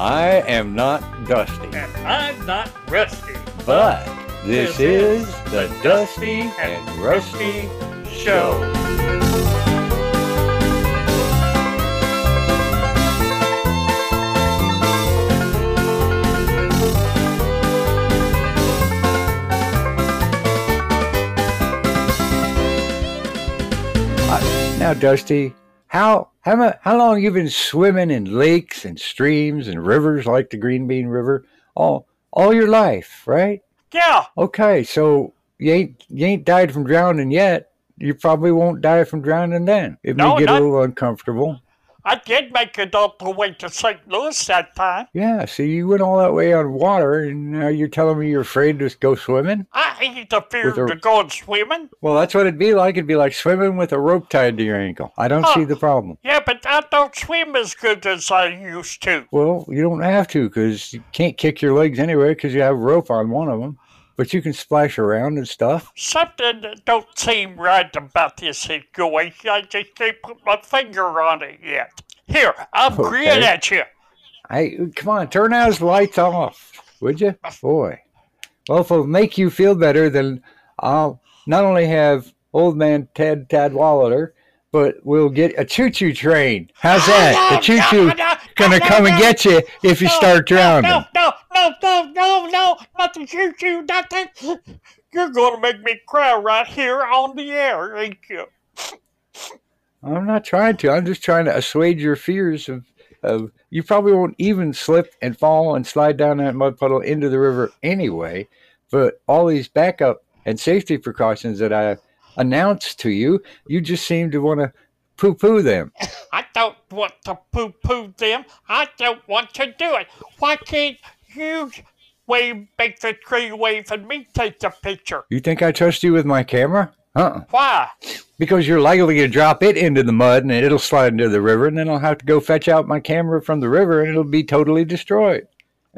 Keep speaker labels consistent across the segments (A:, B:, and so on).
A: I am not Dusty,
B: And I'm not Rusty.
A: but this,
B: This
A: is
B: is
A: the Dusty and Rusty Show. Now, Dusty, how how how long you been swimming in lakes and streams and rivers like the Green Bean River all all your life, right?
B: Yeah,
A: Okay, so you ain't you ain't died from drowning yet. You probably won't die from drowning then. It
B: No,
A: may get
B: not-
A: a little uncomfortable.
B: I did make it all the way to St. Louis that time.
A: Yeah, so you went all that way on water, and now you're telling me you're afraid to go swimming?
B: I ain't afraid
A: a-
B: to go swimming.
A: Well, that's what it'd be like. It'd be like swimming with a rope tied to your ankle. I don't
B: Huh.
A: see the problem.
B: Yeah, but I don't swim as good as I used to.
A: Well, you don't have to because you can't kick your legs anyway because you have rope on one of them. But you can splash around and stuff.
B: Something that don't seem right about this situation. I just can't put my finger on it yet. Here, I'm
A: Okay.
B: grinning at you.
A: Hey, come on, turn those lights off, would you? Boy. Well, if it'll make you feel better, then I'll not only have old man Ted Tadwallader, but we'll get a choo-choo train. How's that? The choo-choo gonna come and get you if you start drowning.
B: No, no, no, no, no, no, not the choo choo, nothing. You're gonna make me cry right here on the air, ain't you?
A: I'm not trying to. I'm just trying to assuage your fears of, of you probably won't even slip and fall and slide down that mud puddle into the river anyway. But all these backup and safety precautions that I announced to you, you just seem to want to poo poo them.
B: I don't want to poo poo them. I don't want to do it. Why can't you wave, make the tree wave and me take the picture?
A: You think I trust you with my camera? Uh-uh.
B: Why?
A: Because you're likely to drop it into the mud and it'll slide into the river, and then I'll have to go fetch out my camera from the river and it'll be totally destroyed.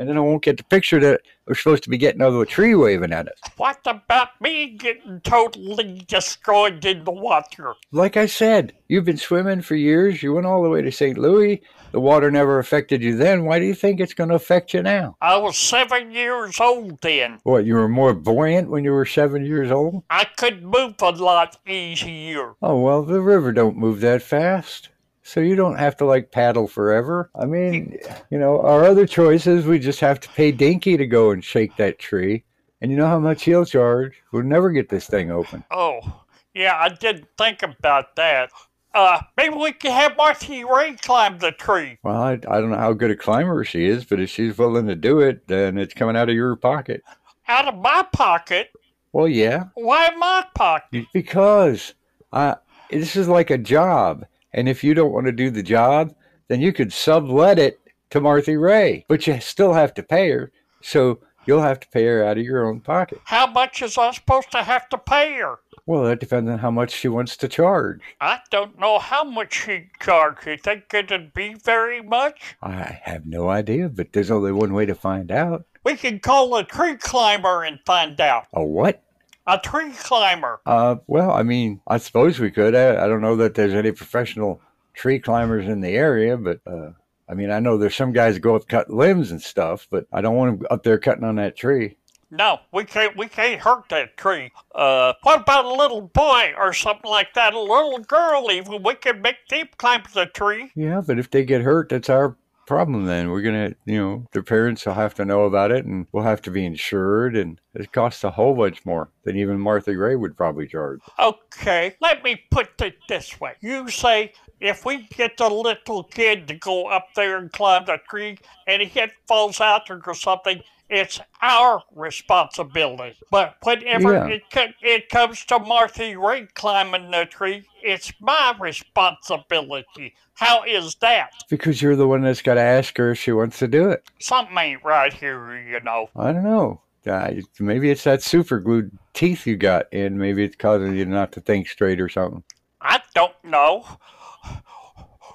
A: And then I won't get the picture that we're supposed to be getting of a tree waving at us.
B: What about me getting totally destroyed in the water?
A: Like I said, you've been swimming for years. You went all the way to St. Louis. The water never affected you then. Why do you think it's going to affect you now?
B: I was seven years old then.
A: What, you were more buoyant when you were seven years old?
B: I could move a lot easier.
A: Oh, well, the river don't move that fast. So you don't have to like paddle forever. I mean, you know, our other choices, we just have to pay Dinky to go and shake that tree. And you know how much he'll charge? We'll never get this thing open.
B: Oh, yeah, I didn't think about that. Uh, maybe we could have Marcy Ray climb the tree.
A: Well, I, I don't know how good a climber she is, but if she's willing to do it, then it's coming out of your pocket.
B: Out of my pocket?
A: Well, yeah.
B: Why my pocket?
A: Because I, this is like a job, and if you don't want to do the job, then you could sublet it to Martha Ray, but you still have to pay her. So you'll have to pay her out of your own pocket.
B: How much is I supposed to have to pay her?
A: Well, that depends on how much she wants to charge.
B: I don't know how much she'd charge. You think it'd be very much?
A: I have no idea, but there's only one way to find out.
B: We can call a tree climber and find out.
A: A what?
B: A tree climber.
A: Uh, well, I mean, I suppose we could. I, I don't know that there's any professional tree climbers in the area, but uh, I mean, I know there's some guys that go up cut limbs and stuff, but I don't want them up there cutting on that tree.
B: No, we can't. We can't hurt that tree. Uh, what about a little boy or something like that? A little girl, even. We can make them climb the tree.
A: Yeah, but if they get hurt, that's our problem then. We're gonna, you know, their parents will have to know about it, and we'll have to be insured, and it costs a whole bunch more than even Martha Gray would probably charge.
B: Okay, let me put it this way. You say if we get the little kid to go up there and climb the tree and he falls out or something, it's our responsibility. But whenever
A: Yeah.
B: it co- it comes to Marthy Ray climbing the tree, it's my responsibility. How is that?
A: Because you're the one that's got to ask her if she wants to do it.
B: Something ain't right here, you know.
A: I don't know. Uh, maybe it's that super glued teeth you got, and maybe it's causing you not to think straight or something.
B: I don't know.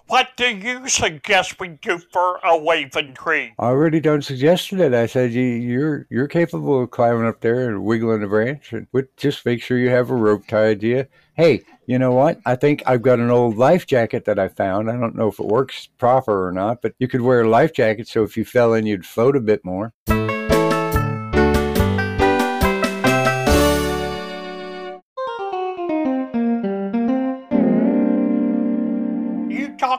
B: What do you suggest we do for a waving tree?
A: I already done suggested it. I said you, you're you're capable of climbing up there and wiggling the branch, and just make sure you have a rope tied to you. Hey, you know what? I think I've got an old life jacket that I found. I don't know if it works proper or not, but you could wear a life jacket so if you fell in, you'd float a bit more.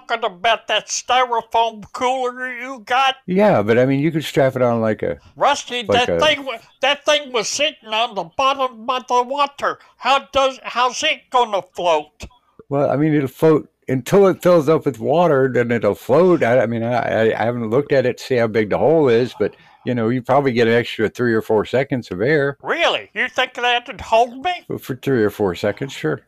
B: Talking about that styrofoam cooler you got?
A: Yeah, but I mean, you could strap it on like a.
B: Rusty,
A: Like
B: that
A: a-
B: thing that thing was sitting on the bottom of the water. How does how's it gonna float?
A: Well, I mean, it'll float until it fills up with water. Then it'll float. I, I mean, I, I haven't looked at it to see how big the hole is, but you know, you probably get an extra three or four seconds of air.
B: Really? You think that'd hold me?
A: For three or four seconds, sure.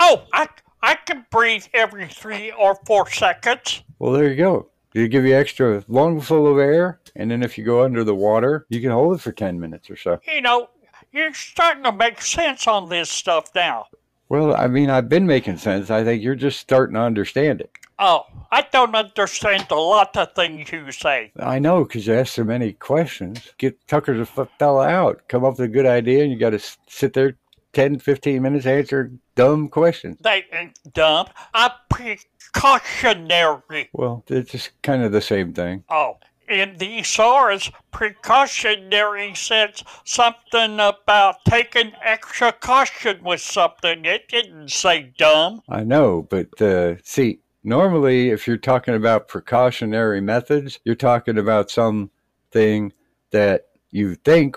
B: Oh, I I can breathe every three or four seconds.
A: Well, there you go. You give you extra lungful of air, and then if you go under the water, you can hold it for ten minutes or so.
B: You know, you're starting to make sense on this stuff now.
A: Well, I mean, I've been making sense. I think you're just starting to understand it.
B: Oh, I don't understand a lot of things you say.
A: I know because you ask so many questions. Get Tucker the fella out. Come up with a good idea, and you got to sit there 10, 15 minutes answer dumb questions.
B: They ain't dumb. I'm precautionary.
A: Well, it's just kind of the same thing.
B: Oh, in thesaurus, precautionary said something about taking extra caution with something. It didn't say dumb.
A: I know, but uh, see, normally if you're talking about precautionary methods, you're talking about something that you think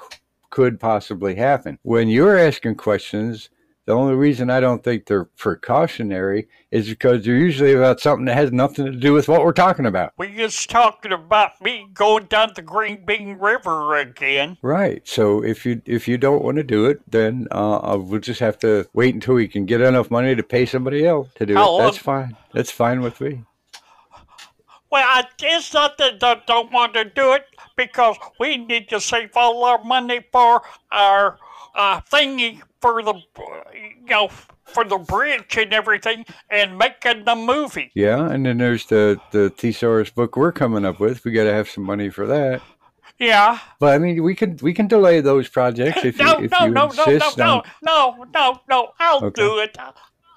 A: could possibly happen. When you're asking questions, the only reason I don't think they're precautionary is because they're usually about something that has nothing to do with what we're talking about.
B: We're just talking about me going down the Green Bean River again.
A: Right. So if you if you don't want to do it, then uh, uh, we'll just have to wait until we can get enough money to pay somebody else to do
B: How
A: it. That's fine. That's fine with me.
B: Well, I, it's not that I don't want to do it because we need to save all our money for our uh, thingy for the, you know, for the bridge and everything and making the movie.
A: Yeah, and then there's the the thesaurus book we're coming up with. We got to have some money for that.
B: Yeah.
A: But I mean, we can we can delay those projects if
B: no,
A: you if
B: no,
A: you
B: no, no, no,
A: insist
B: no,
A: on.
B: no, no, no. I'll
A: Okay.
B: do it.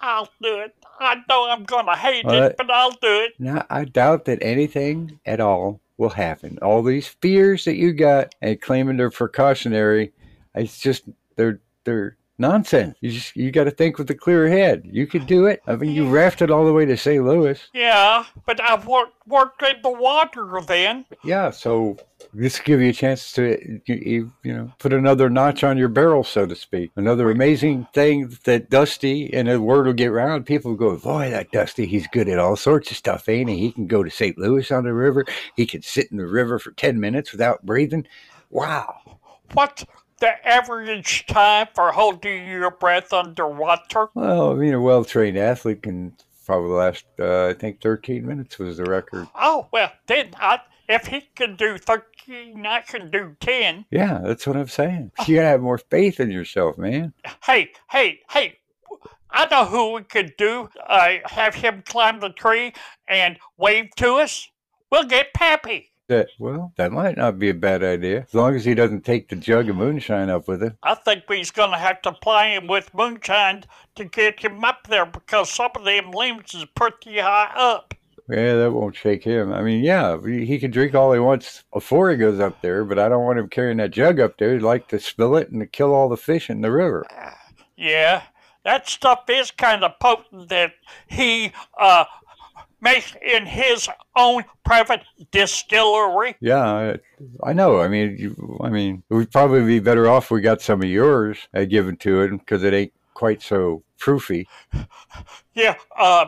B: I'll do it. I know I'm gonna hate
A: All
B: it, but I'll do it.
A: Now, I doubt that anything at all will happen. All these fears that you got and claiming they're precautionary, it's just they're they're nonsense. You just you got to think with a clear head. You could do it. I mean, you rafted all the way to St. Louis.
B: Yeah, but I've worked worked in the water then.
A: Yeah, so this give you a chance to you, you, know put another notch on your barrel, so to speak. Another amazing thing that Dusty and the word will get around. People go, boy, that Dusty, he's good at all sorts of stuff, ain't he? He can go to St. Louis on the river. He can sit in the river for ten minutes without breathing. Wow.
B: What's the average time for holding your breath underwater?
A: Well, I mean, a well-trained athlete can probably last. Uh, I think thirteen minutes was the record.
B: Oh well, then I, if he can do thirteen, I can do ten.
A: Yeah, that's what I'm saying. You gotta have more faith in yourself, man.
B: Hey, hey, hey! I know who we could do. Uh, have him climb the tree and wave to us. We'll get Pappy.
A: That well, that might not be a bad idea as long as he doesn't take the jug of moonshine up with him.
B: I think we's gonna have to ply him with moonshine to get him up there because some of them limbs is pretty high up.
A: Yeah, that won't shake him. I mean, yeah, he can drink all he wants before he goes up there, but I don't want him carrying that jug up there. He'd like to spill it and to kill all the fish in the river.
B: Yeah, that stuff is kind of potent that he uh makes in his own private distillery.
A: Yeah, I, I know. I mean, you, I mean, we'd probably be better off if we got some of yours uh, given to him because it ain't quite so proofy.
B: Yeah, uh,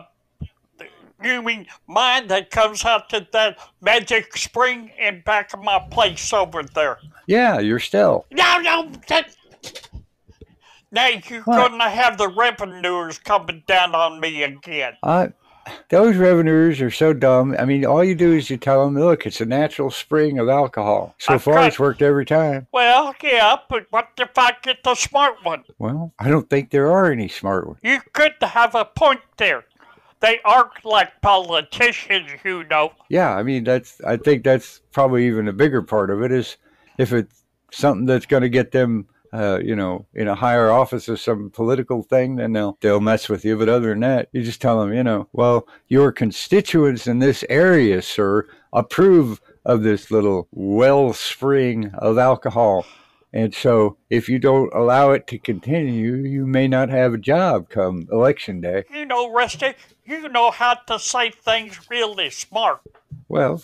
B: mean mine that comes out to that magic spring in back of my place over there?
A: Yeah, your still.
B: No, no, that. Now you're
A: What?
B: gonna have the revenuers coming down on me again.
A: Uh, those revenues are so dumb. I mean, all you do is you tell them, look, it's a natural spring of alcohol. So
B: I've
A: far,
B: got-
A: it's worked every time.
B: Well, yeah, but what if I get the smart one?
A: Well, I don't think there are any smart ones.
B: You could have a point there. They aren't like politicians, you know.
A: Yeah, I mean that's I think that's probably even a bigger part of it is if it's something that's going to get them uh, you know, in a higher office or some political thing, then they'll they'll mess with you. But other than that, you just tell them, you know, well, your constituents in this area, sir, approve of this little wellspring of alcohol. And so, if you don't allow it to continue, you may not have a job come election day.
B: You know, Rusty, you know how to say things really smart.
A: Well,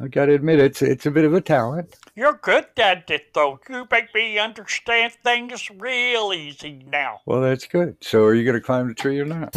A: I got to admit, it's it's a bit of a talent.
B: You're good at it, though. You make me understand things real easy now.
A: Well, that's good. So, are you going to climb the tree or not?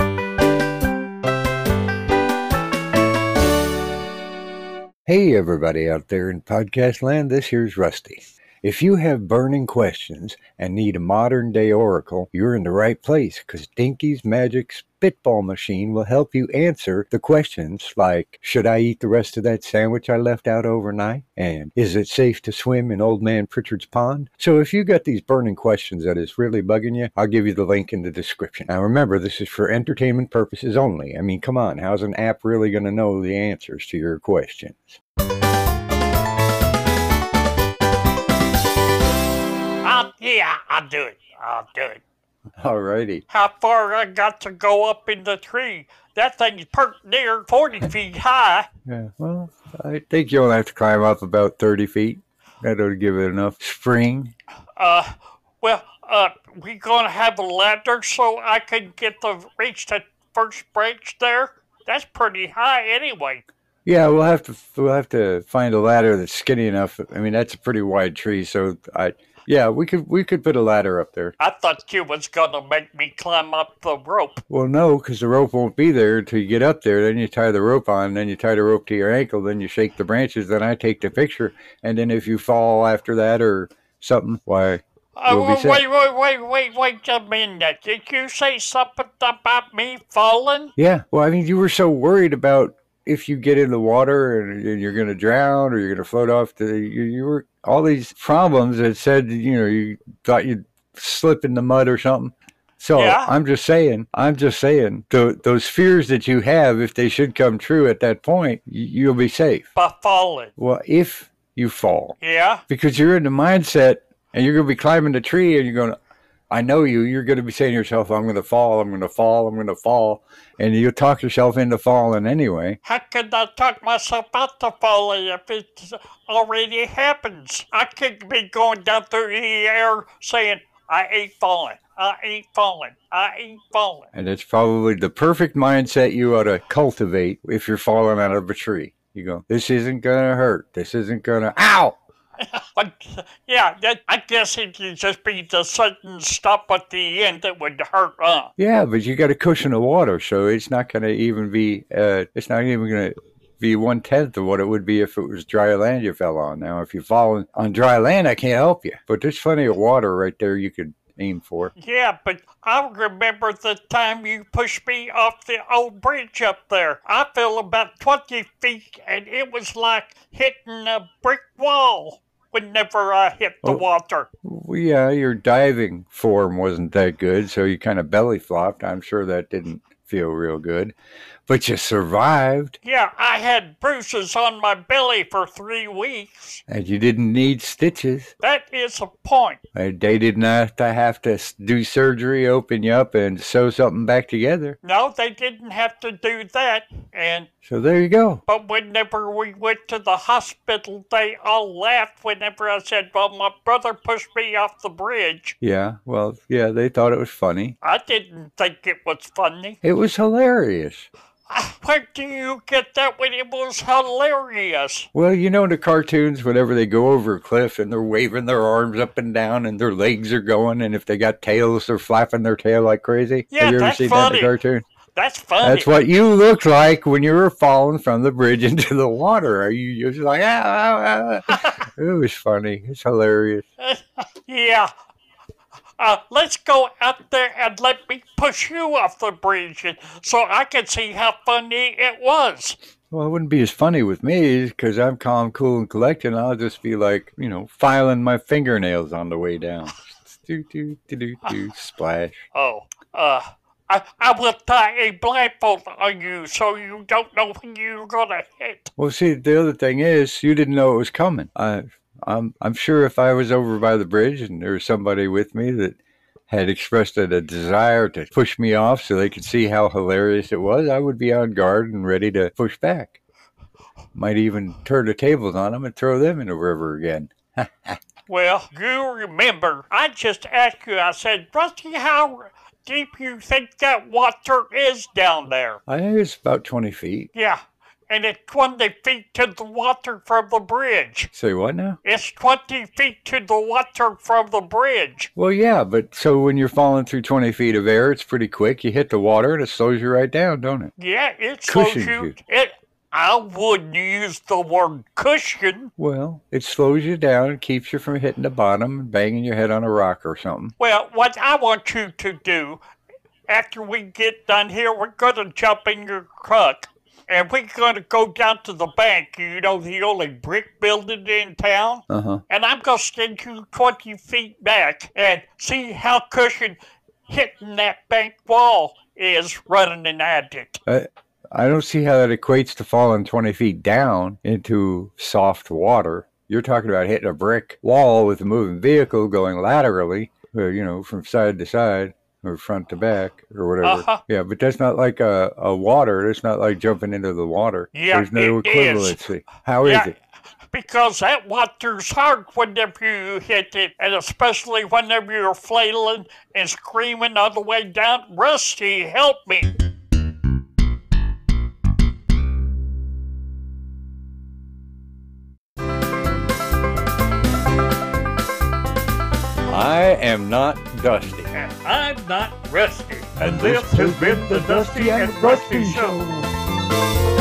A: Hey, everybody out there in podcast land, this here's Rusty. If you have burning questions and need a modern day oracle, you're in the right place because Dinky's Magic Spitball Machine will help you answer the questions like Should I eat the rest of that sandwich I left out overnight? And Is it safe to swim in Old Man Pritchard's pond? So if you got these burning questions that is really bugging you, I'll give you the link in the description. Now remember, this is for entertainment purposes only. I mean, come on, how's an app really going to know the answers to your questions?
B: Yeah, I'll do it. I'll do it.
A: Alrighty.
B: How far I got to go up in the tree? That thing's pert near 40 feet high.
A: Yeah, well, I think you'll have to climb up about 30 feet. That'll give it enough spring.
B: Uh, well, uh, we gonna have a ladder so I can get the reach the first branch there? That's pretty high anyway.
A: Yeah, we'll have to we'll have to find a ladder that's skinny enough. I mean, that's a pretty wide tree, so I yeah, we could we could put a ladder up there.
B: I thought you was gonna make me climb up the rope.
A: Well, no, because the rope won't be there until you get up there. Then you tie the rope on, then you tie the rope to your ankle, then you shake the branches. Then I take the picture, and then if you fall after that or something, why?
B: Uh, we'll wait, wait, wait, wait, wait a minute. Did you say something about me falling?
A: Yeah. Well, I mean, you were so worried about if you get in the water and, and you're going to drown or you're going to float off the you, you were all these problems that said you know you thought you'd slip in the mud or something. So yeah. i'm just saying i'm just saying th- those fears that you have if they should come true at that point y- you'll be safe.
B: By falling.
A: Well if you fall.
B: Yeah.
A: Because you're in the mindset and you're going to be climbing the tree and you're going I know you. You're going to be saying to yourself, I'm going to fall, I'm going to fall, I'm going to fall. And you talk yourself into falling anyway.
B: How can I talk myself out of falling if it already happens? I could be going down through the air saying, I ain't falling. I ain't falling. I ain't falling.
A: And it's probably the perfect mindset you ought to cultivate if you're falling out of a tree. You go, this isn't going to hurt. This isn't going to, ow!
B: But yeah, that, I guess it would just be the sudden stop at the end that would hurt. Uh.
A: Yeah, but you got a cushion of water, so it's not going to even be. Uh, it's not even going to be one tenth of what it would be if it was dry land you fell on. Now, if you fall on dry land, I can't help you. But there's plenty of water right there you could aim for.
B: Yeah, but I remember the time you pushed me off the old bridge up there. I fell about 20 feet and it was like hitting a brick wall whenever I hit the oh, water.
A: Yeah, your diving form wasn't that good, so you kind of belly flopped. I'm sure that didn't feel real good. But you survived.
B: Yeah, I had bruises on my belly for three weeks.
A: And you didn't need stitches.
B: That is a point.
A: They did not have to do surgery, open you up, and sew something back together.
B: No, they didn't have to do that. And
A: so there you go.
B: But whenever we went to the hospital, they all laughed whenever I said, Well, my brother pushed me off the bridge.
A: Yeah, well, yeah, they thought it was funny.
B: I didn't think it was funny.
A: It was hilarious.
B: Where do you get that when it was hilarious?
A: Well, you know, in the cartoons, whenever they go over a cliff and they're waving their arms up and down and their legs are going, and if they got tails, they're flapping their tail like crazy.
B: Yeah,
A: Have you
B: ever
A: that's seen
B: funny.
A: that in the cartoon?
B: That's funny.
A: That's what you looked like when you were falling from the bridge into the water. Are you just like, ah, ah, ah. it was funny. It's hilarious.
B: yeah, uh, let's go out there and let me push you off the bridge so I can see how funny it was.
A: Well, it wouldn't be as funny with me because I'm calm, cool, and collected. And I'll just be like, you know, filing my fingernails on the way down. do, do, do, do, do, splash.
B: Oh, uh, I, I will tie a blindfold on you so you don't know when you're gonna hit.
A: Well, see, the other thing is, you didn't know it was coming. I, I'm, I'm sure if I was over by the bridge and there was somebody with me that had expressed a, a desire to push me off so they could see how hilarious it was, I would be on guard and ready to push back. Might even turn the tables on them and throw them in the river again.
B: Well, you remember, I just asked you, I said, Rusty, how deep you think that water is down there?
A: I think it's about 20 feet.
B: Yeah, and it's 20 feet to the water from the bridge.
A: Say what now?
B: It's 20 feet to the water from the bridge.
A: Well, yeah, but so when you're falling through 20 feet of air, it's pretty quick. You hit the water and it slows you right down, don't it?
B: Yeah, it slows
A: Cushions
B: you.
A: you.
B: It, I wouldn't use the word cushion.
A: Well, it slows you down and keeps you from hitting the bottom and banging your head on a rock or something.
B: Well, what I want you to do after we get done here, we're going to jump in your truck and we're going to go down to the bank, you know, the only brick building in town.
A: Uh huh.
B: And I'm going to stand you 20 feet back and see how cushion hitting that bank wall is running an at it.
A: I, I don't see how that equates to falling 20 feet down into soft water. You're talking about hitting a brick wall with a moving vehicle going laterally, uh, you know, from side to side or front to back or whatever.
B: Uh-huh.
A: Yeah, but that's not like a, a water. It's not like jumping into the water.
B: Yeah,
A: There's no
B: it is.
A: equivalency. How is
B: Yeah.
A: it?
B: Because that water's hard whenever you hit it, and especially whenever you're flailing and screaming all the way down. Rusty, help me.
A: I am not Dusty.
B: I'm not Rusty.
A: And this has been the Dusty and Rusty Show.